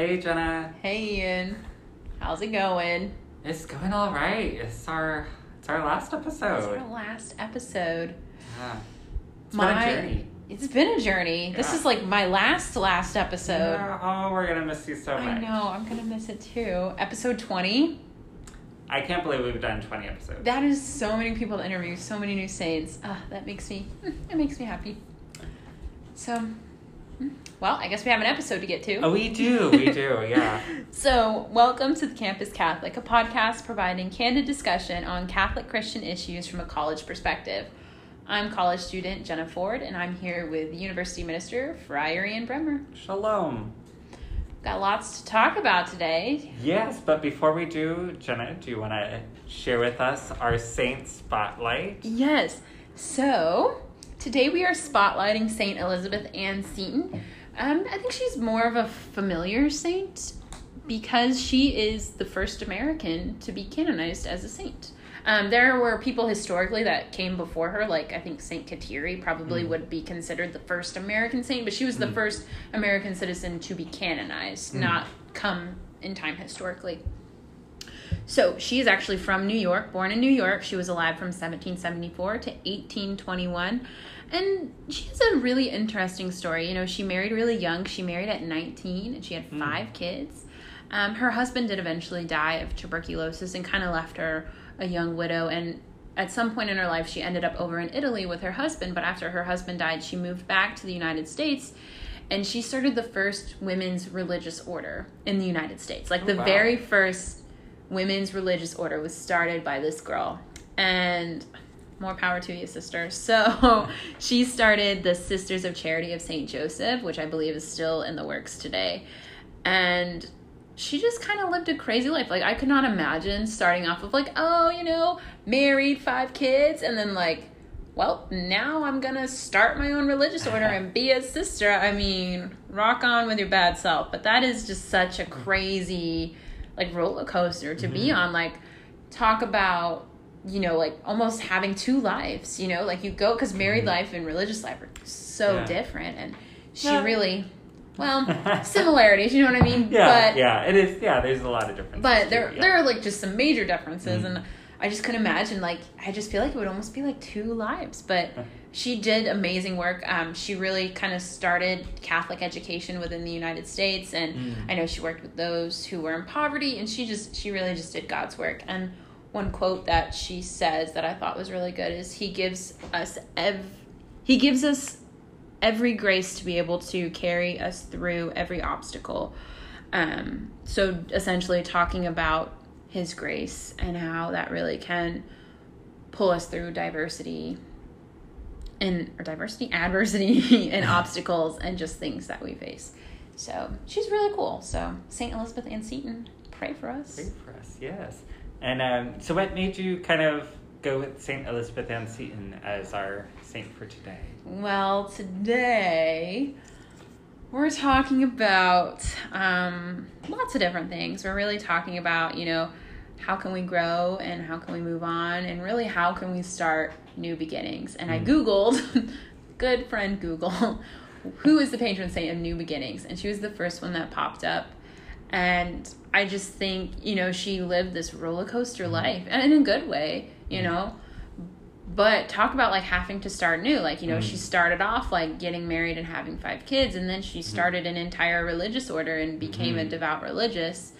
Hey, Jenna. Hey Ian, how's it going? It's going all right. It's our it's our last episode. It's our last episode. Yeah. It's My- been a journey. It's been a journey. This is like my last last episode. Yeah, Oh, we're gonna miss you so much. I know. I'm gonna miss it too. Episode 20. I can't believe we've done twenty episodes. That is so many people to interview. So many new saints. Ah, that makes me. It makes me happy. So, well, I guess we have an episode to get to. oh, we do. We do. Yeah. So, welcome to the Campus Catholic, a podcast providing candid discussion on Catholic Christian issues from a college perspective. I'm college student Jenna Ford, and I'm here with University Minister Friar Ian Bremer. Shalom. Got lots to talk about today. Yes, but before we do, Jenna, do you want to share with us our saint spotlight? Yes. So, today we are spotlighting St. Elizabeth Ann Seton. Um, I think she's more of a familiar saint because she is the first American to be canonized as a saint. Um, there were people historically that came before her, like I think Saint Kateri probably Mm. would be considered the first American saint, but she was the Mm. first American citizen to be canonized, Mm. not come in time historically. So she is actually from New York, born in New York. She was alive from 1774 to 1821. And she has a really interesting story. You know, she married really young. She married at 19 and she had Mm. five kids. Um, her husband did eventually die of tuberculosis and kind of left her a young widow. And at some point in her life, she ended up over in Italy with her husband. But after her husband died, she moved back to the United States and she started the first women's religious order in the United States. Like Oh, the wow. very first women's religious order was started by this girl. And more power to you, sister. So she started the Sisters of Charity of St. Joseph, which I believe is still in the works today. And she just kind of lived a crazy life. Like, I could not imagine starting off with, like, oh, you know, married, five kids, and then, like, well, now I'm gonna start my own religious order and be a sister. I mean, rock on with your bad self. But that is just such a crazy, like, roller coaster to be Mhm. on. Like, talk about, you know, like almost having two lives, you know, like you go, because married Mhm. life and religious life are so Yeah. different. And she Yeah. really, well, similarities, you know what I mean? Yeah, but, yeah, it is. Yeah, there's a lot of differences. but too, there yeah. there are like just some major differences Mhm. and I just couldn't imagine like I just feel like it would almost be like two lives but she did amazing work um, she really kind of started Catholic education within the United States and Mm. I know she worked with those who were in poverty and she just she really just did God's work and one quote that she says that I thought was really good is he gives us ev he gives us every grace to be able to carry us through every obstacle. Um, so essentially, talking about His grace and how that really can pull us through diversity and or diversity, adversity, and obstacles, and just things that we face. So she's really cool. So Saint Elizabeth Ann Seton, pray for us. Pray for us, yes. And um, so, what made you kind of go with Saint Elizabeth Ann Seton as our saint for today? Well, today we're talking about um, lots of different things. We're really talking about, you know, how can we grow and how can we move on, and really how can we start new beginnings. And I Mm. Googled, good friend Google, who is the patron saint of new beginnings? And she was the first one that popped up. And I just think, you know, she lived this roller coaster life, and in a good way, you Mm. know but talk about like having to start new like you know Mm. she started off like getting married and having five kids and then she started an entire religious order and became a Mhm. devout religious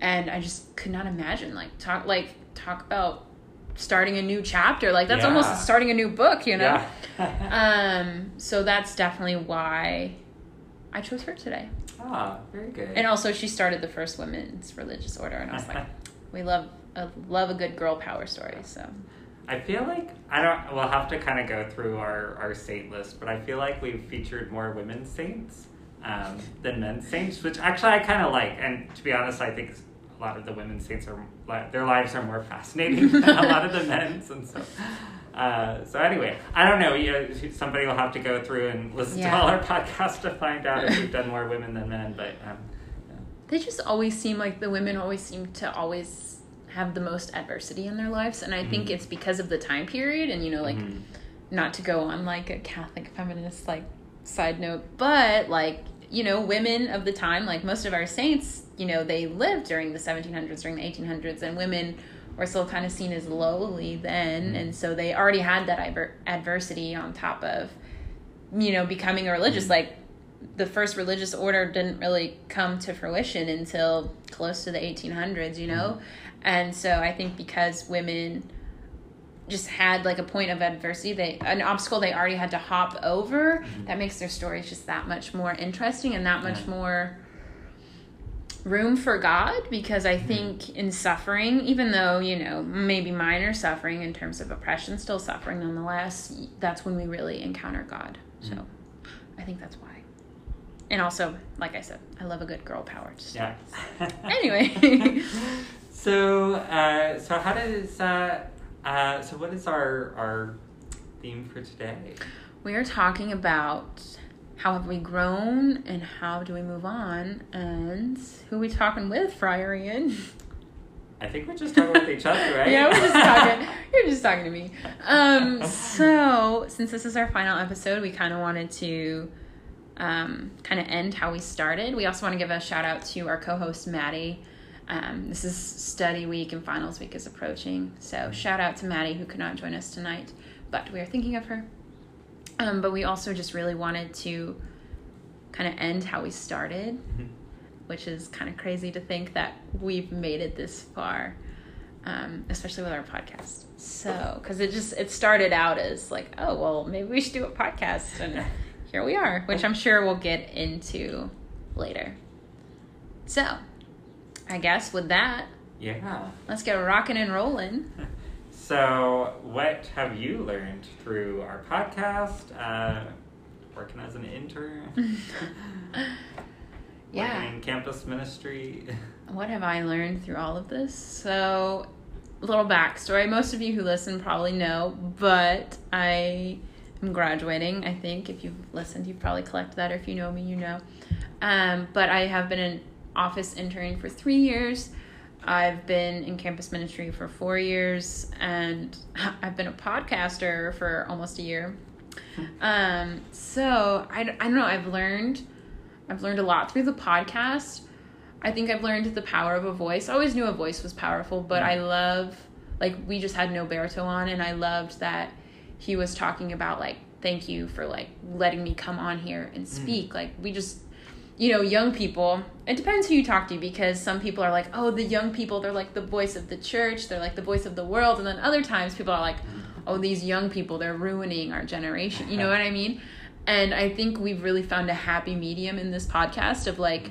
and i just could not imagine like talk like talk about starting a new chapter like that's Yeah. almost starting a new book you know Yeah. um so that's definitely why i chose her today ah, very good. and also she started the first women's religious order and i was like we love a, love a good girl power story so I feel like I don't. We'll have to kind of go through our our saint list, but I feel like we've featured more women saints um, than men saints, which actually I kind of like. And to be honest, I think a lot of the women saints are their lives are more fascinating than a lot of the men's, and so. Uh, so anyway, I don't know. You know, somebody will have to go through and listen to all our podcasts to find out if we've done more women than men. But um, they just always seem like the women always seem to always have the most adversity in their lives and i think Mhm. it's because of the time period and you know like mhm. not to go on like a catholic feminist like side note but like you know, women of the time, like most of our saints, you know, they lived during the 1700s, during the 1800s, and women were still kind of seen as lowly then. Mm-hmm. And so they already had that adver- adversity on top of, you know, becoming a religious. Mm-hmm. Like, the first religious order didn't really come to fruition until close to the 1800s, you know? Mm-hmm. And so I think because women just had like a point of adversity, they an obstacle they already had to hop over, Mm-hmm. that makes their stories just that much more interesting and that much Yeah. more room for God because Mm-hmm. I think in suffering, even though, you know, maybe minor suffering in terms of oppression, still suffering nonetheless, that's when we really encounter God. So Mm-hmm. I think that's why. And also, like I said, I love a good girl power. Just- Yeah. Anyway. so, uh, so how does uh, uh, so what is our our theme for today? We are talking about how have we grown and how do we move on and who we talking with, Friar Ian? I think we're just talking with each other, right? Yeah, we're just talking. You're just talking to me. Um, so since this is our final episode, we kind of wanted to um, kind of end how we started. We also want to give a shout out to our co-host Maddie. Um, this is study week and finals week is approaching, so shout out to Maddie who could not join us tonight, but we are thinking of her. Um, but we also just really wanted to kind of end how we started, Mhm. which is kind of crazy to think that we've made it this far, um, especially with our podcast. So, because it just it started out as like, oh well, maybe we should do a podcast, and here we are, which I'm sure we'll get into later. So, I guess with that, Yeah. let's get rocking and rolling. So, what have you learned through our podcast? Uh, working as an intern, Yeah. working in campus ministry. What have I learned through all of this? So, a little backstory. Most of you who listen probably know, but I am graduating. I think if you've listened, you've probably collected that, or if you know me, you know. Um, but I have been an office intern for three years. I've been in campus ministry for four years, and I've been a podcaster for almost a year. Um, so I, I don't know. I've learned, I've learned a lot through the podcast. I think I've learned the power of a voice. I always knew a voice was powerful, but I love like we just had Noberto on and I loved that he was talking about like thank you for like letting me come on here and mm. speak. Like we just you know, young people, it depends who you talk to because some people are like, "Oh, the young people, they're like the voice of the church, they're like the voice of the world." And then other times people are like, "Oh, these young people, they're ruining our generation." You know what I mean? And I think we've really found a happy medium in this podcast of like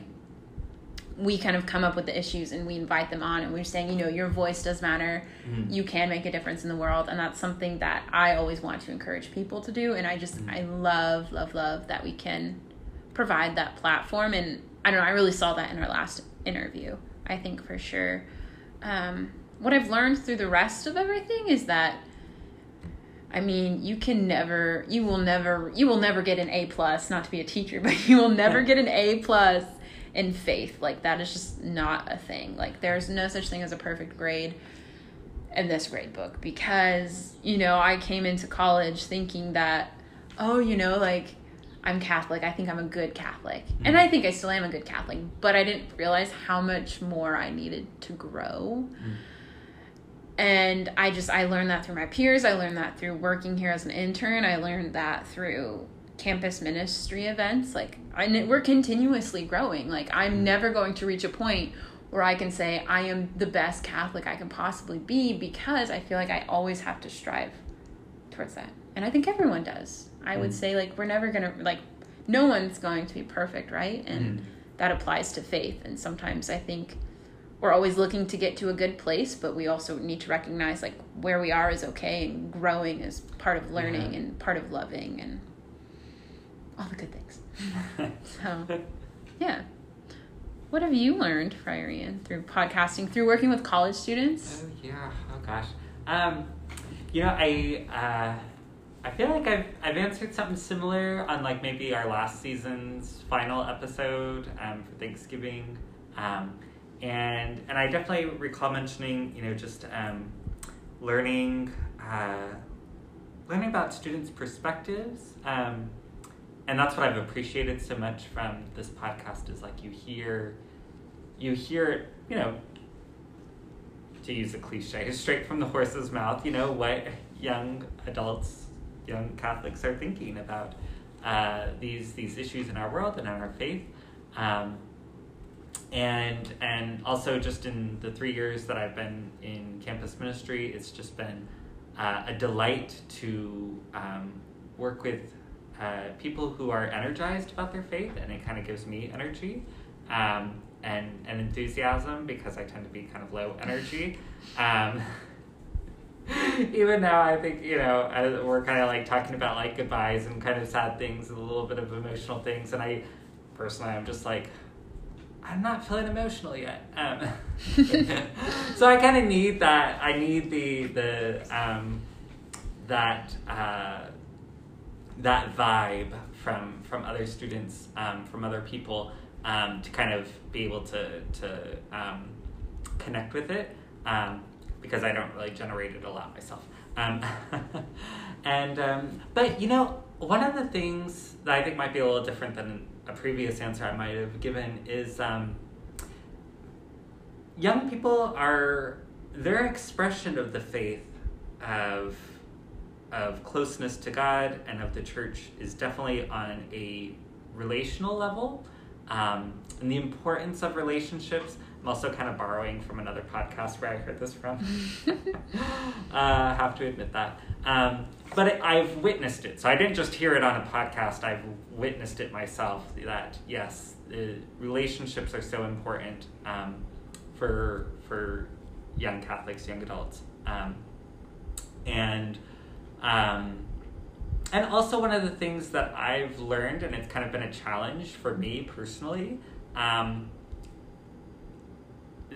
we kind of come up with the issues and we invite them on and we're saying, you know, your voice does matter. Mhm. You can make a difference in the world and that's something that I always want to encourage people to do and I just I love love love that we can provide that platform and I don't know, I really saw that in our last interview. I think for sure. Um, what I've learned through the rest of everything is that I mean, you can never, you will never, you will never get an A plus. Not to be a teacher, but you will never get an A plus in faith. Like that is just not a thing. Like there's no such thing as a perfect grade in this grade book because you know I came into college thinking that, oh, you know, like I'm Catholic. I think I'm a good Catholic, and mm-hmm. I think I still am a good Catholic. But I didn't realize how much more I needed to grow mm-hmm. and i just i learned that through my peers i learned that through working here as an intern i learned that through campus ministry events like I, we're continuously growing like i'm never going to reach a point where i can say i am the best catholic i can possibly be because i feel like i always have to strive towards that and i think everyone does i would Mm. say like we're never gonna like no one's going to be perfect right and Mhm. that applies to faith and sometimes i think we're always looking to get to a good place, but we also need to recognize like where we are is okay and growing is part of learning Yeah. and part of loving and all the good things. So, yeah. What have you learned, Friar Ian, through podcasting, through working with college students? Oh yeah. Oh gosh. Um, you know, I uh, I feel like I've I've answered something similar on like maybe our last season's final episode um, for Thanksgiving, um, and and I definitely recall mentioning you know just um, learning uh, learning about students' perspectives. Um, and that's what I've appreciated so much from this podcast is like you hear, you hear, you know, to use a cliche, straight from the horse's mouth, you know, what young adults, young Catholics are thinking about uh, these these issues in our world and in our faith. Um, and and also just in the three years that I've been in campus ministry, it's just been uh, a delight to um, work with uh, people who are energized about their faith, and it kind of gives me energy um, and and enthusiasm because I tend to be kind of low energy. Um, even now, I think you know we're kind of like talking about like goodbyes and kind of sad things and a little bit of emotional things, and I personally, I'm just like. I'm not feeling emotional yet, um, so I kind of need that. I need the the um, that uh, that vibe from from other students, um, from other people, um, to kind of be able to to um, connect with it um, because I don't really generate it a lot myself. Um, and um, but you know, one of the things that I think might be a little different than a previous answer I might have given is young people are their expression of the faith of of closeness to God and of the church is definitely on a relational level. Um, and the importance of relationships. I'm also kind of borrowing from another podcast where I heard this from. uh, have to admit that. Um, but it, I've witnessed it. So I didn't just hear it on a podcast, I've witnessed it myself that, yes, relationships are so important um, for, for young Catholics, young adults. Um, and um, and also one of the things that I've learned, and it's kind of been a challenge for me personally, um,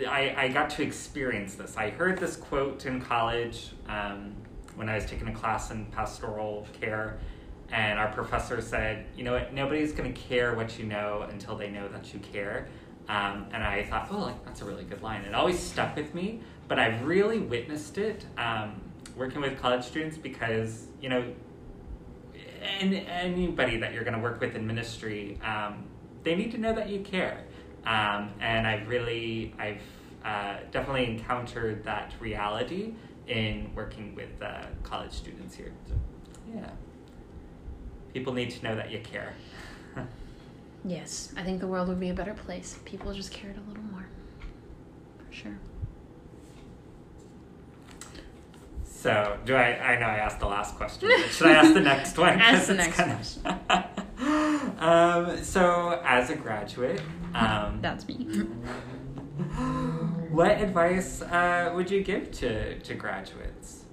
I, I got to experience this. I heard this quote in college um, when I was taking a class in pastoral care, and our professor said, You know what, nobody's going to care what you know until they know that you care. Um, and I thought, oh, like, that's a really good line. It always stuck with me, but I've really witnessed it um, working with college students because, you know, and anybody that you're going to work with in ministry, um, they need to know that you care. Um, and I've really, I've uh, definitely encountered that reality in working with uh, college students here. So, yeah. People need to know that you care. yes, I think the world would be a better place. People just cared a little more. For sure. So, do I? I know I asked the last question. should I ask the next one? ask the next question. um, so, as a graduate, um, that's me. what advice uh, would you give to to graduates,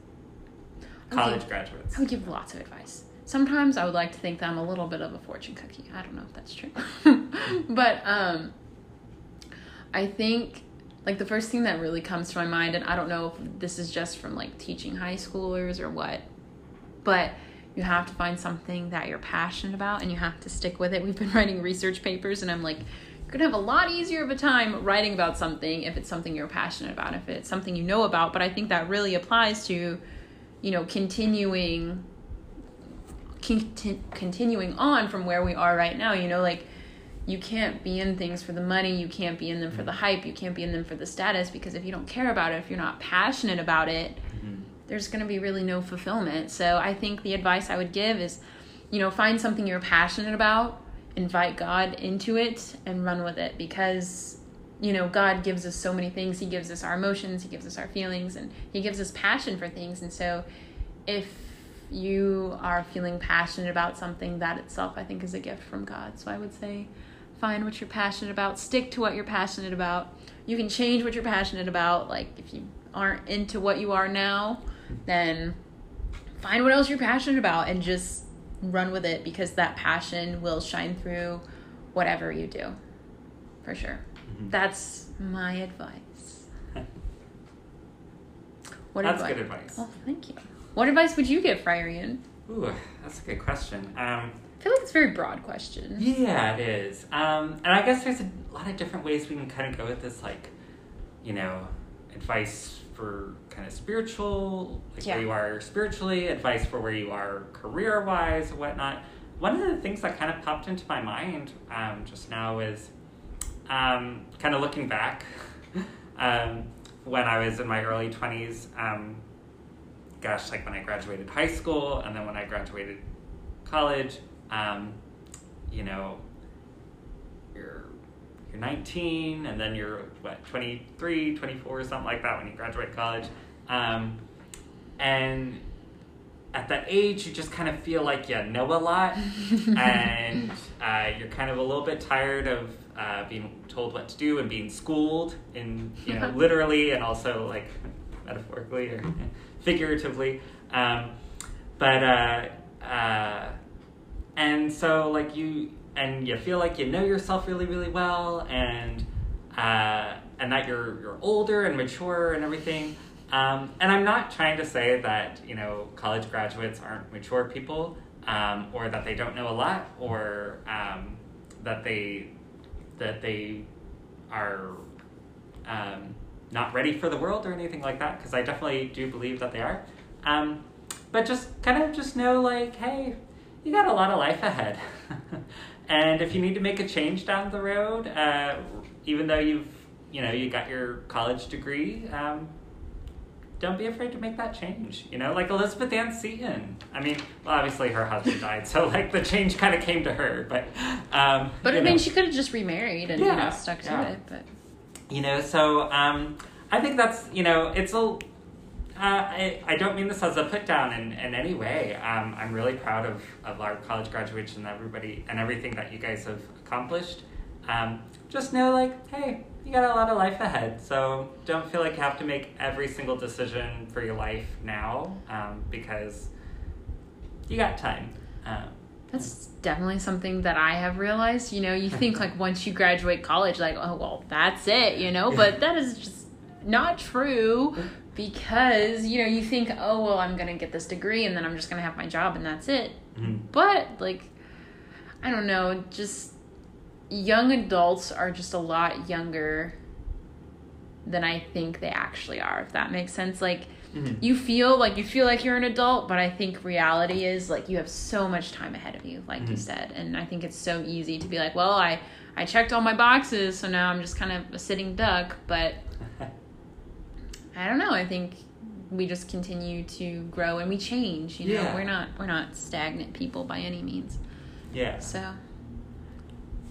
college graduates? I would give lots of advice. Sometimes I would like to think that I'm a little bit of a fortune cookie. I don't know if that's true, but um, I think like the first thing that really comes to my mind and i don't know if this is just from like teaching high schoolers or what but you have to find something that you're passionate about and you have to stick with it. We've been writing research papers and i'm like you're gonna have a lot easier of a time writing about something if it's something you're passionate about if it's something you know about but i think that really applies to you know continuing continuing on from where we are right now you know like you can't be in things for the money, you can't be in them for the mm-hmm. hype, you can't be in them for the status because if you don't care about it, if you're not passionate about it, mm-hmm. there's going to be really no fulfillment. So I think the advice I would give is, you know, find something you're passionate about, invite God into it and run with it because you know, God gives us so many things. He gives us our emotions, He gives us our feelings, and He gives us passion for things. And so, if you are feeling passionate about something, that itself, I think, is a gift from God. So, I would say, find what you're passionate about, stick to what you're passionate about. You can change what you're passionate about. Like if you aren't into what you are now, then find what else you're passionate about and just run with it because that passion will shine through whatever you do. For sure. Mm-hmm. That's my advice. What that's advice? good advice. Well, thank you. What advice would you give Friar Ian? Ooh, that's a good question. Um, I feel like it's a very broad question. Yeah, it is. Um, and I guess there's a lot of different ways we can kind of go with this, like, you know, advice for kind of spiritual, like yeah. where you are spiritually, advice for where you are career wise, whatnot. one of the things that kind of popped into my mind um, just now is um, kind of looking back um, when I was in my early 20s. Um, gosh, like when I graduated high school and then when I graduated college, um, you know, you're you're 19 and then you're what 23 24 something like that when you graduate college. Um, and at that age you just kind of feel like you know a lot and uh, you're kind of a little bit tired of uh, being told what to do and being schooled in you know literally and also like metaphorically or figuratively. Um, but uh, uh, and so like you and you feel like you know yourself really really well and uh, and that you're you're older and mature and everything. Um, and I'm not trying to say that you know college graduates aren't mature people um, or that they don't know a lot or um, that they that they are um, not ready for the world or anything like that because I definitely do believe that they are. Um, but just kind of just know like hey you got a lot of life ahead and if you need to make a change down the road uh, even though you've you know you got your college degree um, don't be afraid to make that change. You know, like Elizabeth Ann Seton. I mean, well, obviously her husband died, so like the change kind of came to her. But, um, But I you mean, she could have just remarried and you know stuck to yeah. it. But you know, so um, I think that's you know, it's a. Uh, I, I don't mean this as a put down in, in any way. Um, I'm really proud of, of our college graduation and everybody and everything that you guys have accomplished. Um, just know, like, hey, you got a lot of life ahead, so don't feel like you have to make every single decision for your life now um, because you got time. Um, that's definitely something that I have realized. You know, you think like once you graduate college, like oh well, that's it. You know, but that is just not true because you know you think oh well I'm gonna get this degree and then I'm just gonna have my job and that's it. mhm. But like, I don't know, just young adults are just a lot younger than I think they actually are. If that makes sense, like Mhm. you feel like you feel like you're an adult, but I think reality is like you have so much time ahead of you, like you Mhm. said, and I think it's so easy to be like, well, I I checked all my boxes, so now I'm just kind of a sitting duck. But I don't know. I think we just continue to grow and we change. You know, Yeah. we're not we're not stagnant people by any means. yeah. So.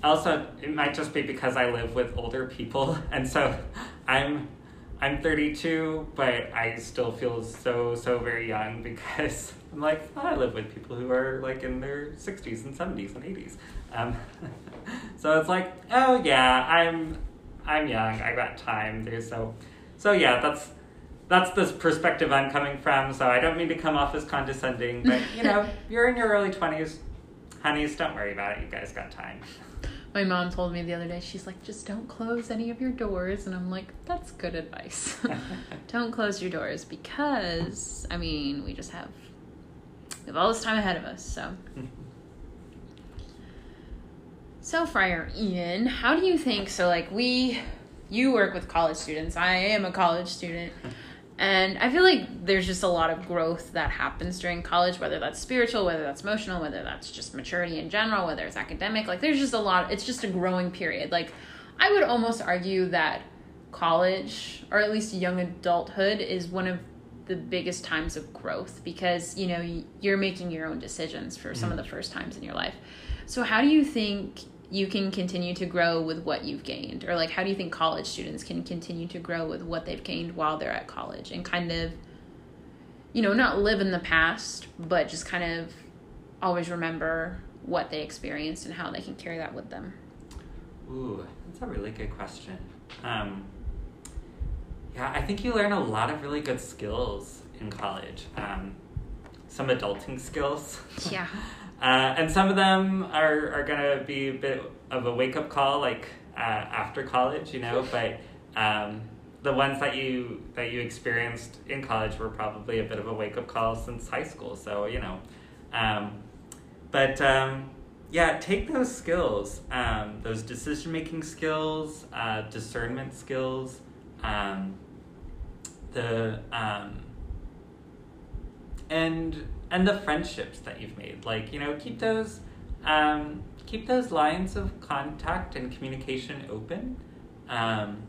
also it might just be because I live with older people and so I'm I'm 32 but I still feel so so very young because I'm like I live with people who are like in their 60s and 70s and 80s um, so it's like oh yeah I'm I'm young I got time there's so so yeah that's that's the perspective I'm coming from so I don't mean to come off as condescending but you know you're in your early 20s honeys don't worry about it you guys got time My mom told me the other day, she's like, just don't close any of your doors. And I'm like, that's good advice. don't close your doors because, I mean, we just have, we have all this time ahead of us. So, so Friar Ian, how do you think? So, like, we, you work with college students. I am a college student. And I feel like there's just a lot of growth that happens during college, whether that's spiritual, whether that's emotional, whether that's just maturity in general, whether it's academic. Like, there's just a lot, it's just a growing period. Like, I would almost argue that college, or at least young adulthood, is one of the biggest times of growth because, you know, you're making your own decisions for some of mm-hmm. the first times in your life. So, how do you think you can continue to grow with what you've gained? Or, like, how do you think college students can continue to grow with what they've gained while they're at college and kind of, you know, not live in the past, but just kind of always remember what they experienced and how they can carry that with them? Ooh, that's a really good question. Um, yeah, I think you learn a lot of really good skills in college. Um, some adulting skills. Yeah. Uh, and some of them are, are going to be a bit of a wake up call, like uh, after college, you know. But um, the ones that you that you experienced in college were probably a bit of a wake up call since high school. So you know, um, but um, yeah, take those skills, um, those decision making skills, uh, discernment skills, um, the um, and and the friendships that you've made. Like you know, keep those um, keep those lines of contact and communication open. Um,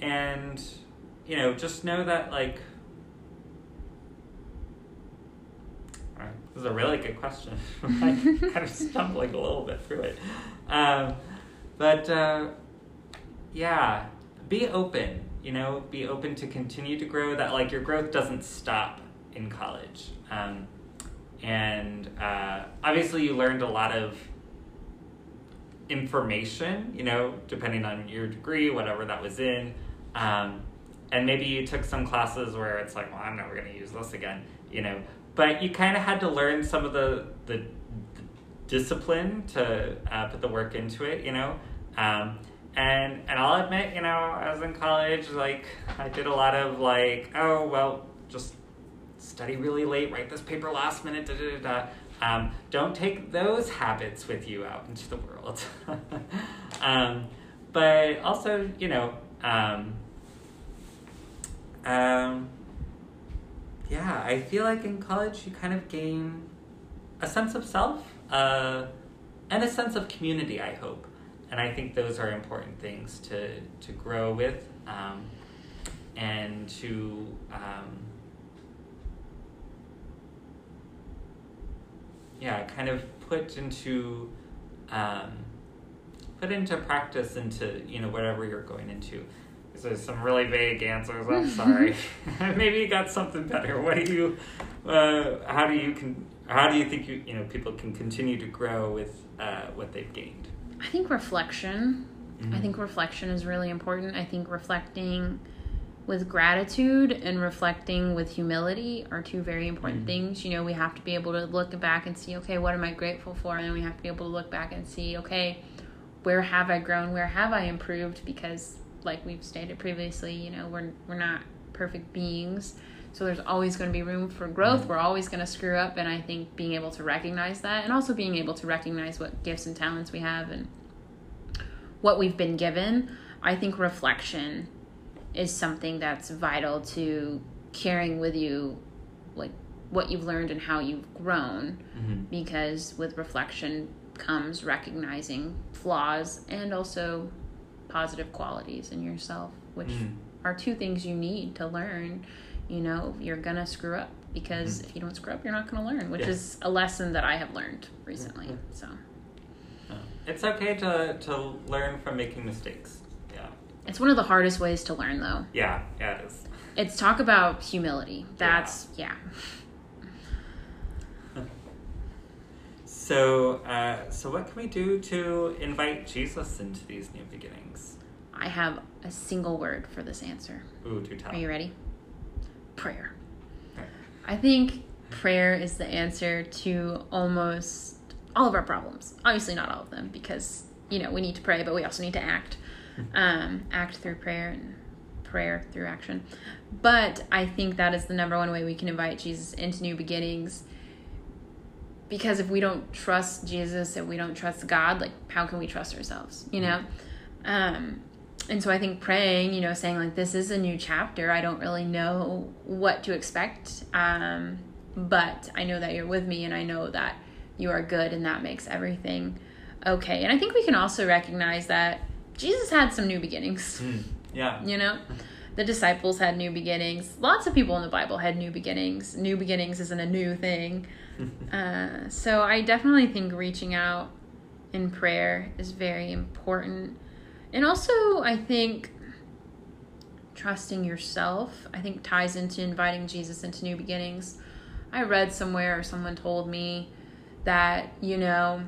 and, you know, just know that, like, this is a really good question. I'm kind of stumbling a little bit through it. Um, but, uh, yeah, be open, you know, be open to continue to grow, that, like, your growth doesn't stop in college. Um, and uh, obviously, you learned a lot of information, you know, depending on your degree, whatever that was in. Um, and maybe you took some classes where it's like, well, I'm never going to use this again, you know. But you kind of had to learn some of the, the, the discipline to uh, put the work into it, you know. Um, and and I'll admit, you know, I was in college, like I did a lot of like, oh well, just study really late, write this paper last minute, da da da. da. Um, don't take those habits with you out into the world. um, but also, you know, um, um, yeah, I feel like in college you kind of gain a sense of self uh, and a sense of community, I hope. And I think those are important things to, to grow with um, and to. Um, yeah, kind of put into um, put into practice into you know whatever you're going into. So some really vague answers. I'm sorry. Maybe you got something better. What do you? Uh, how do you can? How do you think you you know people can continue to grow with uh, what they've gained? I think reflection. Mm-hmm. I think reflection is really important. I think reflecting with gratitude and reflecting with humility are two very important mm-hmm. things. You know, we have to be able to look back and see, okay, what am I grateful for? And then we have to be able to look back and see, okay, where have I grown? Where have I improved? Because, like we've stated previously, you know, we're we're not perfect beings. So there's always going to be room for growth. Mm-hmm. We're always going to screw up, and I think being able to recognize that, and also being able to recognize what gifts and talents we have and what we've been given, I think reflection is something that's vital to carrying with you like what you've learned and how you've grown mm-hmm. because with reflection comes recognizing flaws and also positive qualities in yourself which mm. are two things you need to learn you know you're gonna screw up because mm. if you don't screw up you're not gonna learn which is a lesson that i have learned recently mm-hmm. so it's okay to to learn from making mistakes it's one of the hardest ways to learn, though. Yeah, yeah, it is. It's talk about humility. That's, yeah. yeah. so, uh, so what can we do to invite Jesus into these new beginnings? I have a single word for this answer. Ooh, do tell. Are you ready? Prayer. Okay. I think prayer is the answer to almost all of our problems. Obviously, not all of them, because you know we need to pray, but we also need to act um, act through prayer and prayer through action. But I think that is the number one way we can invite Jesus into new beginnings. Because if we don't trust Jesus, if we don't trust God, like how can we trust ourselves? You know? Um, and so I think praying, you know, saying like this is a new chapter. I don't really know what to expect. Um, but I know that you're with me and I know that you are good and that makes everything okay. And I think we can also recognize that Jesus had some new beginnings. Mm, yeah. You know? The disciples had new beginnings. Lots of people in the Bible had new beginnings. New beginnings isn't a new thing. uh, so I definitely think reaching out in prayer is very important. And also, I think trusting yourself, I think ties into inviting Jesus into new beginnings. I read somewhere or someone told me that, you know,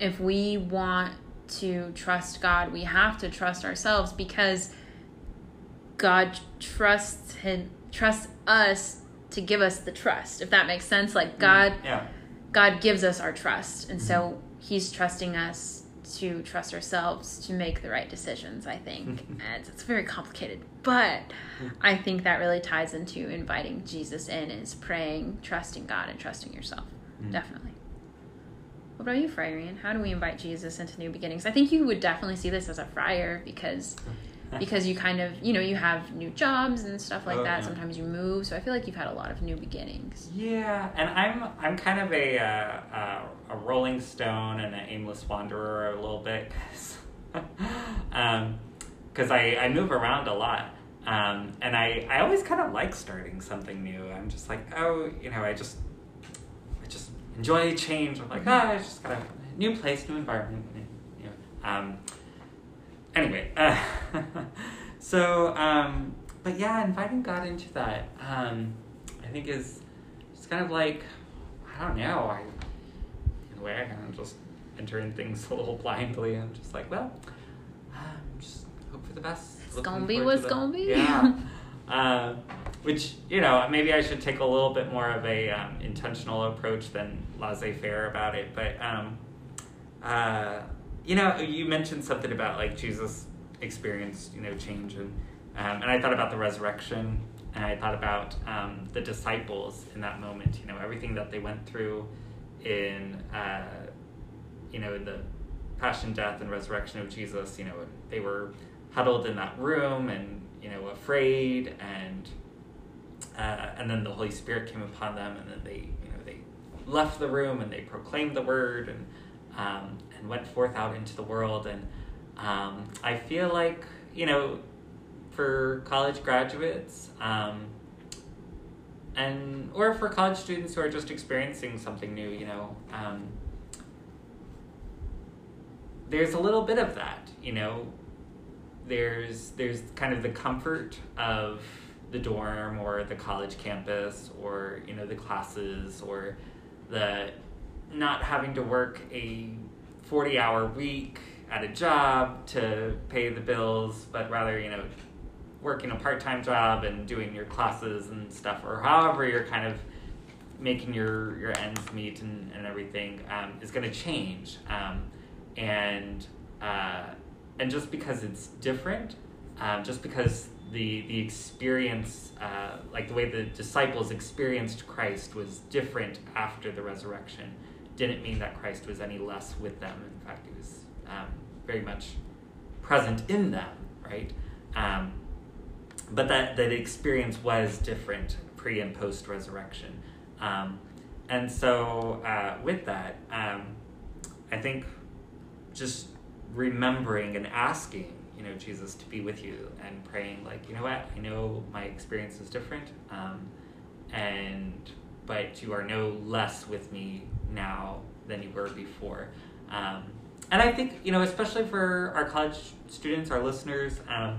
if we want to trust God, we have to trust ourselves because God trusts him trusts us to give us the trust. If that makes sense, like mm-hmm. God yeah. God gives us our trust. And mm-hmm. so he's trusting us to trust ourselves to make the right decisions, I think. and it's very complicated, but mm-hmm. I think that really ties into inviting Jesus in is praying, trusting God and trusting yourself. Mm-hmm. Definitely. What about you, Friar Ian? How do we invite Jesus into new beginnings? I think you would definitely see this as a friar because because you kind of you know you have new jobs and stuff like Oh, that. yeah. Sometimes you move, so I feel like you've had a lot of new beginnings. Yeah, and I'm I'm kind of a uh, uh, a Rolling Stone and an aimless wanderer a little bit, because um, I I move around a lot, um, and I I always kind of like starting something new. I'm just like oh you know I just enjoy change. I'm like ah I just got a new place, new environment, and, you know. Um, anyway, uh, so um, but yeah, inviting God into that um, I think is it's kind of like I don't know. I in a way I kind of just enter in things a little blindly. I'm just like, well, um, just hope for the best. It's Looking gonna be what's gonna be. Yeah. uh, which you know maybe I should take a little bit more of a um, intentional approach than laissez-faire about it. But um, uh, you know, you mentioned something about like Jesus experienced you know change and um, and I thought about the resurrection and I thought about um, the disciples in that moment. You know, everything that they went through in uh, you know the passion, death, and resurrection of Jesus. You know, they were huddled in that room and you know afraid and uh, and then the Holy Spirit came upon them and then they you know they left the room and they proclaimed the word and um, and went forth out into the world. And um, I feel like you know for college graduates um, and or for college students who are just experiencing something new you know um, there's a little bit of that you know. There's there's kind of the comfort of the dorm or the college campus or you know the classes or the not having to work a 40 hour week at a job to pay the bills but rather you know working a part-time job and doing your classes and stuff or however you're kind of making your your ends meet and, and everything um, is going to change. Um, and uh, and just because it's different um, just because the the experience uh, like the way the disciples experienced Christ was different after the resurrection. Didn't mean that Christ was any less with them. In fact he was um, very much present in them right? Um, but that that experience was different pre and post resurrection um, and so uh, with that um, I think just remembering and asking you know jesus to be with you and praying like you know what? I know my experience is different um, and but you are no less with me now than you were before. Um, and i think you know especially for our college students our listeners um,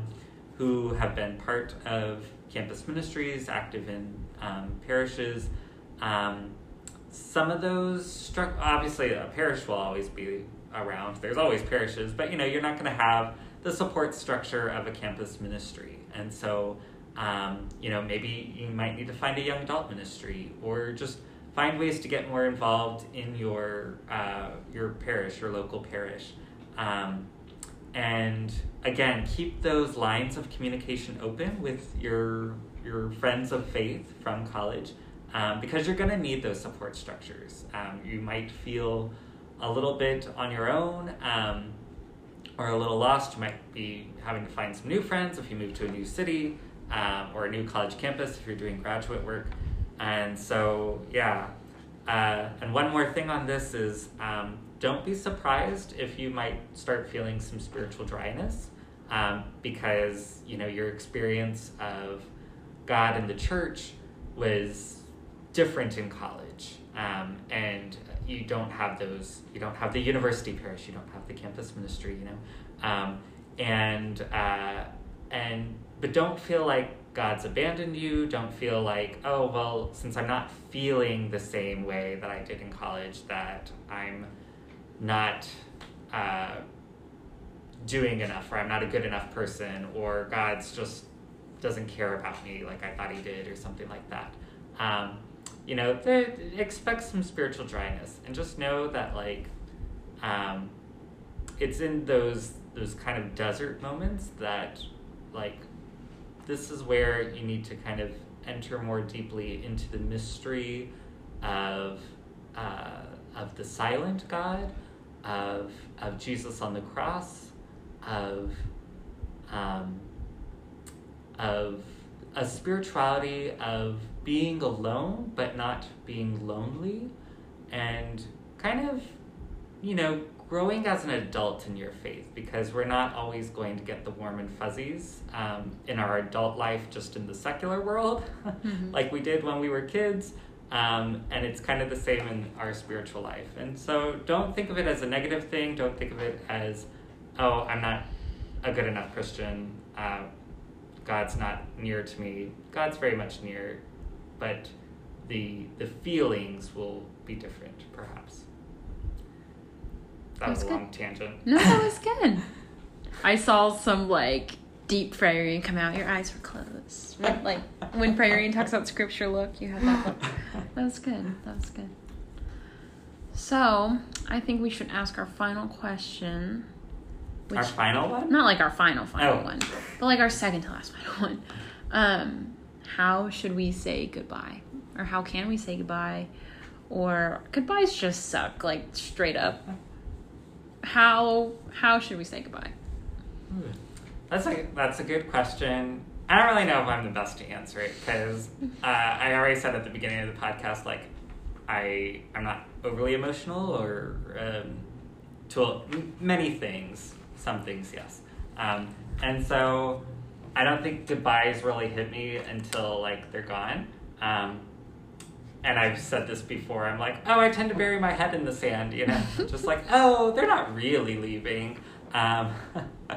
who have been part of campus ministries active in um, parishes um, some of those struck obviously a parish will always be around. There's always parishes but you know you're not going to have the support structure of a campus ministry. And so um, you know maybe you might need to find a young adult ministry or just find ways to get more involved in your uh, your parish your local parish. Um, and again keep those lines of communication open with your your friends of faith from college um, because you're going to need those support structures. Um, you might feel a little bit on your own um, or a little lost. You might be having to find some new friends if you move to a new city um, or a new college campus if you're doing graduate work. And so, yeah. Uh, and one more thing on this is um, don't be surprised if you might start feeling some spiritual dryness um, because, you know, your experience of God and the church was different in college. Um, and you don't have those you don't have the university parish you don't have the campus ministry you know? Um, and uh, and but don't feel like god's abandoned you. Don't feel like oh well since i'm not feeling the same way that i did in college that i'm not uh, doing enough or i'm not a good enough person or god's just doesn't care about me like i thought he did or something like that. Um, you know, expect some spiritual dryness, and just know that like, um, it's in those those kind of desert moments that, like, this is where you need to kind of enter more deeply into the mystery of uh, of the silent God, of of Jesus on the cross, of um, of a spirituality of being alone but not being lonely and kind of you know growing as an adult in your faith because we're not always going to get the warm and fuzzies um, in our adult life just in the secular world Mhm. like we did when we were kids um, and it's kind of the same in our spiritual life and so don't think of it as a negative thing don't think of it as oh i'm not a good enough christian uh, god's not near to me god's very much near but the the feelings will be different perhaps that was That's a good. long tangent No, that was good. I saw some like deep Friar Ian come out. Your eyes were closed. Like when Friar Ian talks about scripture look, you have that look. That was good. That was good. So I think we should ask our final question. Which our final one not like our final final Oh. one, but like our second to last final one. Um, how should we say goodbye, or how can we say goodbye, or goodbyes just suck like straight up. How how should we say goodbye? That's a that's a good question. I don't really know if I'm the best to answer it because uh, I already said at the beginning of the podcast, like I I'm not overly emotional or um, to many things. Some things, yes. Um, and so I don't think goodbyes really hit me until like they're gone. Um, and I've said this before. I'm like, oh, I tend to bury my head in the sand, you know, just like, oh, they're not really leaving. Um,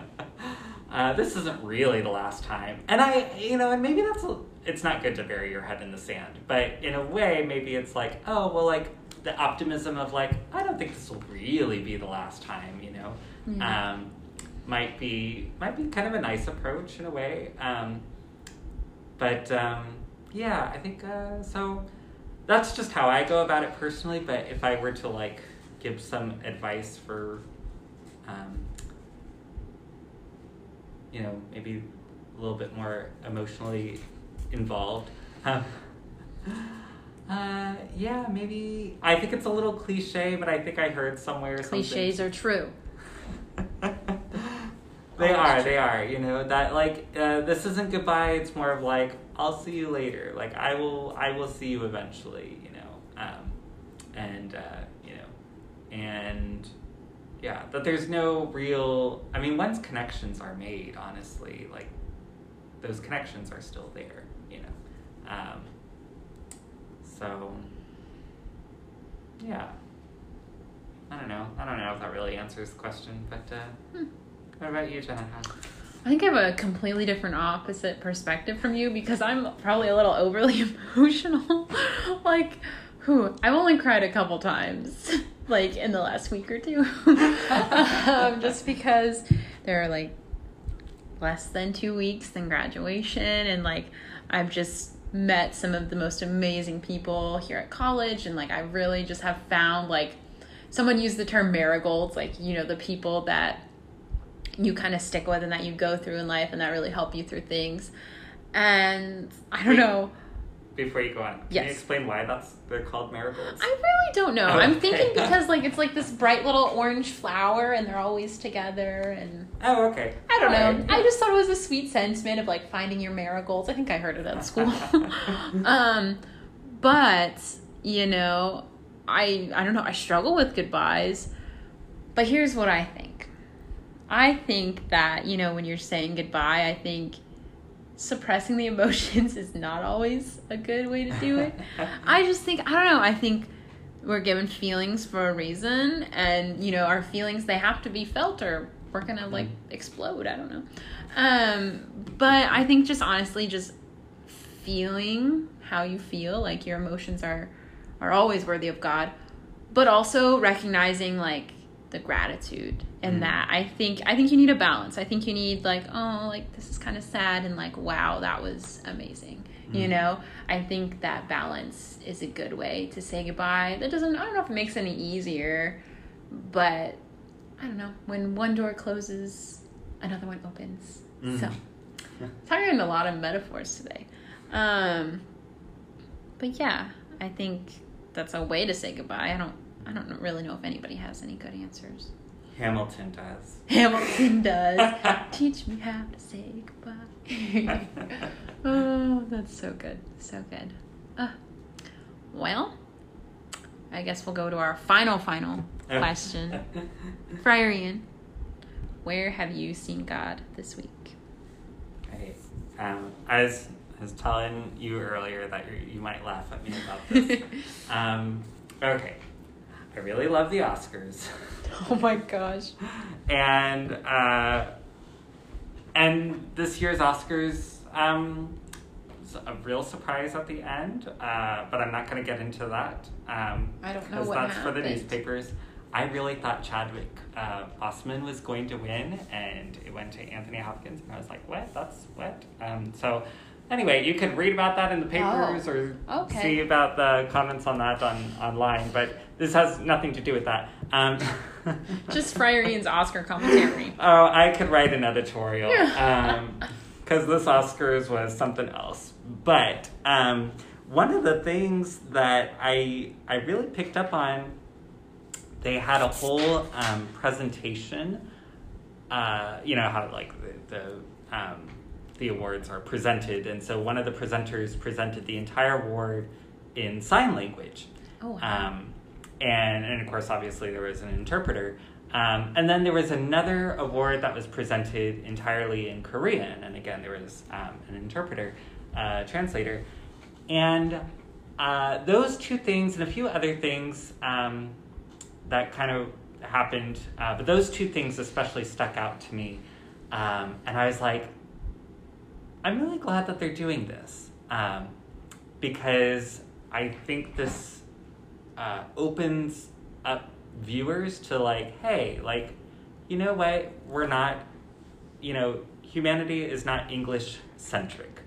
uh, this isn't really the last time. And I, you know, and maybe that's a, it's not good to bury your head in the sand, but in a way, maybe it's like, oh, well, like the optimism of like, I don't think this will really be the last time, you know, Yeah. um, might be might be kind of a nice approach in a way. Um, but um, yeah, I think uh, so. That's just how I go about it personally. But if I were to like give some advice for, um, you know, maybe a little bit more emotionally involved. Um, uh, yeah, maybe. I think it's a little cliche, but I think I heard somewhere something. Cliches are true. They Always are, they are. You know that like uh, this isn't goodbye. It's more of like I'll see you later. Like I will, I will see you eventually. You know, um, and uh, you know, and yeah, that there's no real. I mean, once connections are made, honestly, like those connections are still there. You know, um, so yeah. I don't know. I don't know if that really answers the question, but uh, Hmm. what about you, Jenna? I think I have a completely different opposite perspective from you because I'm probably a little overly emotional. like, who I've only cried a couple times, like in the last week or two, um, just because there are like less than two weeks than graduation, and like I've just met some of the most amazing people here at college, and like I really just have found like someone used the term marigolds, like you know the people that you kind of stick with and that you go through in life and that really help you through things. And I don't Wait. know. Before you go on, can Yes. you explain why that's they're called marigolds? I really don't know. Oh, I'm thinking because like it's like this bright little orange flower and they're always together and Oh, okay. I don't Alright. know. I just thought it was a sweet sentiment of like finding your marigolds. I think I heard it at school. um but you know, I I don't know, I struggle with goodbyes. But here's what I think. I think that, you know, when you're saying goodbye, I think suppressing the emotions is not always a good way to do it. I just think I don't know. I think we're given feelings for a reason, and you know our feelings they have to be felt, or we're gonna like explode. I don't know. Um, but I think just honestly, just feeling how you feel, like your emotions are are always worthy of God, but also recognizing like the gratitude and Mm. that I think I think you need a balance. I think you need like oh like this is kind of sad and like wow that was amazing. You Mm. know, I think that balance is a good way to say goodbye. That doesn't I don't know if it makes it any easier, but I don't know. When one door closes, another one opens. Mm. So talking a lot of metaphors today. Um but yeah, I think that's a way to say goodbye. I don't I don't really know if anybody has any good answers. Hamilton does. Hamilton does. Teach me how to say goodbye. oh, that's so good. So good. Uh, well, I guess we'll go to our final, final question. Friar Ian, where have you seen God this week? Right. Um, I was, was telling you earlier that you you might laugh at me about this. um, okay. I really love the Oscars. oh my gosh. and uh, and this year's Oscars um, was a real surprise at the end, uh, but I'm not going to get into that. Um, I don't know because what that's for the newspapers. I really thought Chadwick uh, Boseman was going to win, and it went to Anthony Hopkins, and I was like, "What? That's what?" Um, so, anyway, you could read about that in the papers or Oh, okay. see about the comments on that on online, but this has nothing to do with that. Um, Just Friar Ian's Oscar commentary. Oh, I could write an editorial. Because this Oscars was something else. But um, one of the things that I, I really picked up on, they had a whole um, presentation. Uh, you know how like the, the, um, the awards are presented. And so one of the presenters presented the entire award in sign language. Oh, wow. Um, and, and of course, obviously, there was an interpreter. Um, and then there was another award that was presented entirely in Korean. And again, there was um, an interpreter, uh, translator. And uh, those two things and a few other things um, that kind of happened, uh, but those two things especially stuck out to me. Um, and I was like, I'm really glad that they're doing this um, because I think this uh, opens up viewers to like, hey, like, you know what? We're not, you know, humanity is not English centric.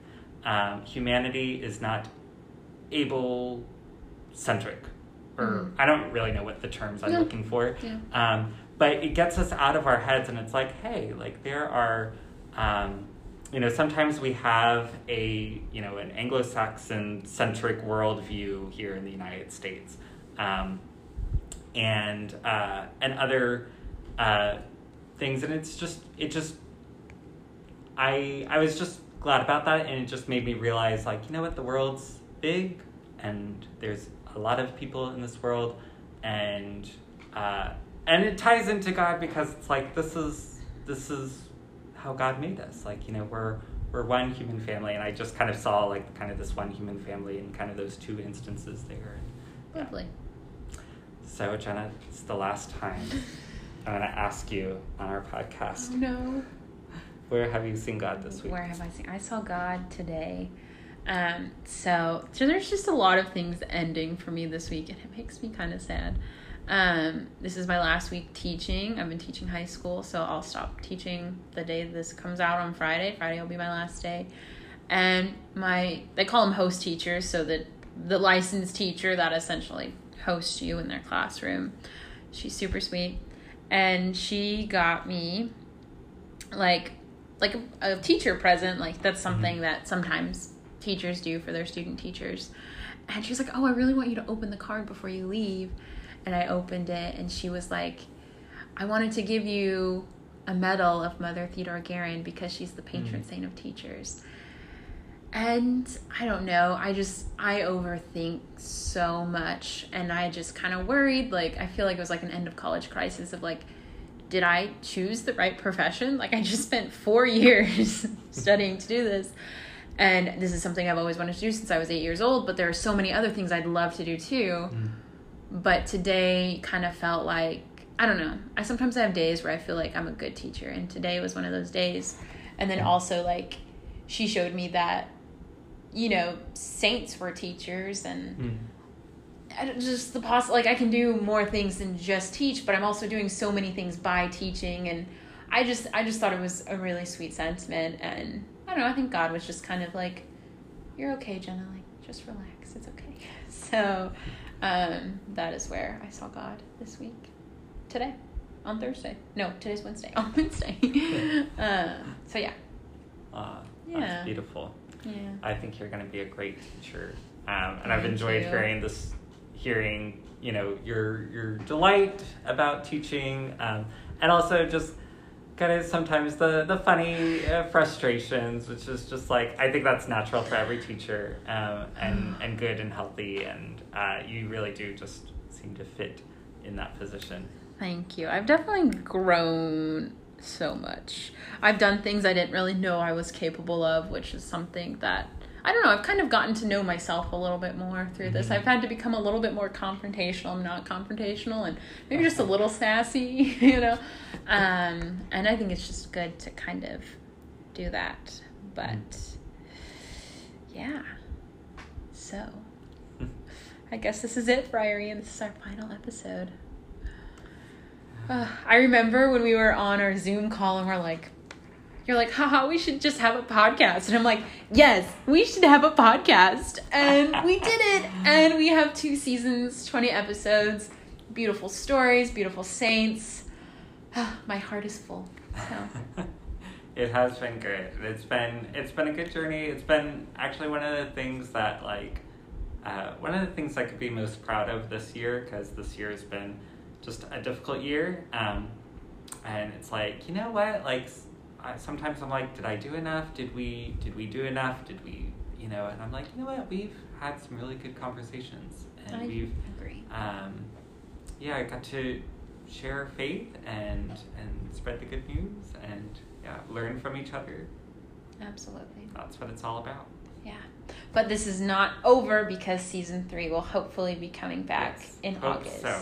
Um, humanity is not able centric. Or Mhm. I don't really know what the terms I'm No. looking for. Yeah. Um, but it gets us out of our heads and it's like, hey, like there are, um, you know, sometimes we have a, you know, an Anglo-Saxon centric worldview here in the United States. Um, and, uh, and other, uh, things. And it's just, it just, I, I was just glad about that. And it just made me realize like, you know what, the world's big and there's a lot of people in this world and, uh, and it ties into God because it's like this is this is how God made us. Like you know we're we're one human family, and I just kind of saw like kind of this one human family in kind of those two instances there. Yeah. Lovely. So Jenna, it's the last time I'm gonna ask you on our podcast. no. Where have you seen God this week? Where have I seen? I saw God today. Um, so, so there's just a lot of things ending for me this week, and it makes me kind of sad. Um, this is my last week teaching. I've been teaching high school, so I'll stop teaching the day this comes out on Friday. Friday will be my last day. And my they call them host teachers, so that the licensed teacher that essentially hosts you in their classroom. She's super sweet, and she got me like like a, a teacher present. Like that's something that sometimes teachers do for their student teachers. And she's like, "Oh, I really want you to open the card before you leave." And I opened it, and she was like, "I wanted to give you a medal of Mother Theodore Guerin because she's the patron Mhm. saint of teachers." And I don't know, I just I overthink so much and I just kind of worried like I feel like it was like an end of college crisis of like did I choose the right profession? Like I just spent 4 years studying to do this. And this is something I've always wanted to do since I was 8 years old, but there are so many other things I'd love to do too. Mm. But today kind of felt like I don't know. I sometimes I have days where I feel like I'm a good teacher and today was one of those days. And then also like she showed me that you know, saints were teachers and Mm. Just the poss like I can do more things than just teach, but I'm also doing so many things by teaching and I just I just thought it was a really sweet sentiment and I don't know, I think God was just kind of like you're okay, Jenna, like just relax. It's okay. So um that is where I saw God this week. Today. On Thursday. No, today's Wednesday. On Wednesday. uh, so yeah. Uh, Yeah. That's beautiful. Yeah. I think you're going to be a great teacher, um, and I've enjoyed you. hearing this, hearing you know your your delight about teaching, um, and also just kind of sometimes the the funny uh, frustrations, which is just like I think that's natural for every teacher, um, and and good and healthy, and uh, you really do just seem to fit in that position. Thank you. I've definitely grown so much. I've done things I didn't really know I was capable of, which is something that I don't know, I've kind of gotten to know myself a little bit more through this. Mhm. I've had to become a little bit more confrontational. I'm not confrontational and maybe just a little sassy, you know. Um, and I think it's just good to kind of do that. But yeah. So I guess this is it, Friar Ian, and this is our final episode. Uh, I remember when we were on our Zoom call and we're like, you're like, haha, we should just have a podcast. And I'm like, yes, we should have a podcast. And we did it. And we have two seasons, 20 episodes, beautiful stories, beautiful saints. My heart is full. So, it has been good. It's been it's been a good journey. It's been actually one of the things that like uh, one of the things I could be most proud of this year because this year has been just a difficult year. Um, and it's like you know what like I, sometimes I'm like did I do enough? Did we did we do enough? Did we you know? And I'm like you know what we've had some really good conversations and I we've agree. um, yeah, I got to share faith and and spread the good news and yeah, learn from each other. Absolutely. That's what it's all about. Yeah. But this is not over because season three will hopefully be coming back Yes. in Hope August. So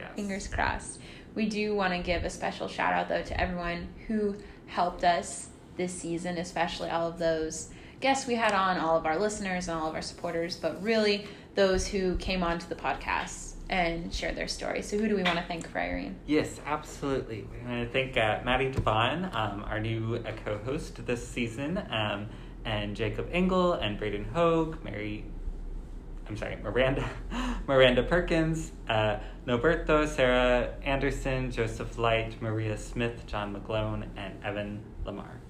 yes. Fingers crossed. We do want to give a special shout out though to everyone who helped us this season, especially all of those guests we had on, all of our listeners and all of our supporters, but really those who came onto the podcast and shared their story. So who do we want to thank Friar Ian? Yes, absolutely. We want to thank uh, Maddie Devon, um, our new uh, co-host this season, um, and Jacob Engel and Braden Hogue, Mary. I'm sorry, Miranda, Miranda Perkins, uh, Noberto, Sarah Anderson, Joseph Light, Maria Smith, John McGlone, and Evan Lamar.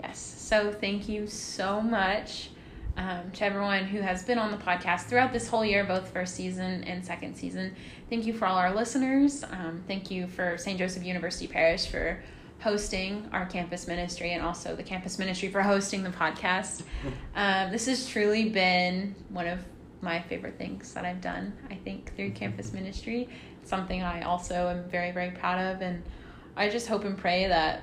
Yes. So thank you so much um, to everyone who has been on the podcast throughout this whole year, both first season and second season. Thank you for all our listeners. Um, thank you for St. Joseph University Parish for hosting our campus ministry and also the campus ministry for hosting the podcast. Um, this has truly been one of my favorite things that I've done, I think, through campus ministry. It's something I also am very, very proud of. And I just hope and pray that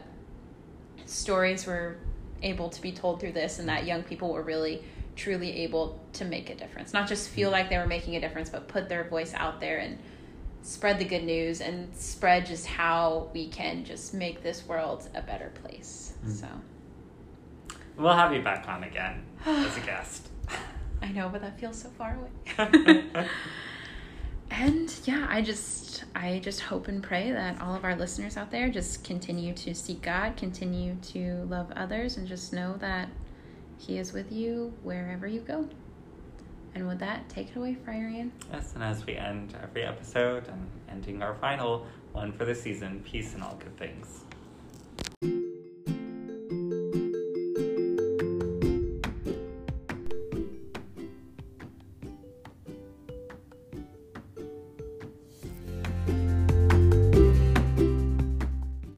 stories were able to be told through this and that young people were really truly able to make a difference not just feel like they were making a difference but put their voice out there and spread the good news and spread just how we can just make this world a better place Mm. so We'll have you back on again as a guest. i know but that feels so far away. And yeah i just i just hope and pray that all of our listeners out there just continue to seek god continue to love others and just know that he is with you wherever you go. And with that take it away Friar Ian Yes, and as we end every episode and ending our final one for the season, peace and all good things.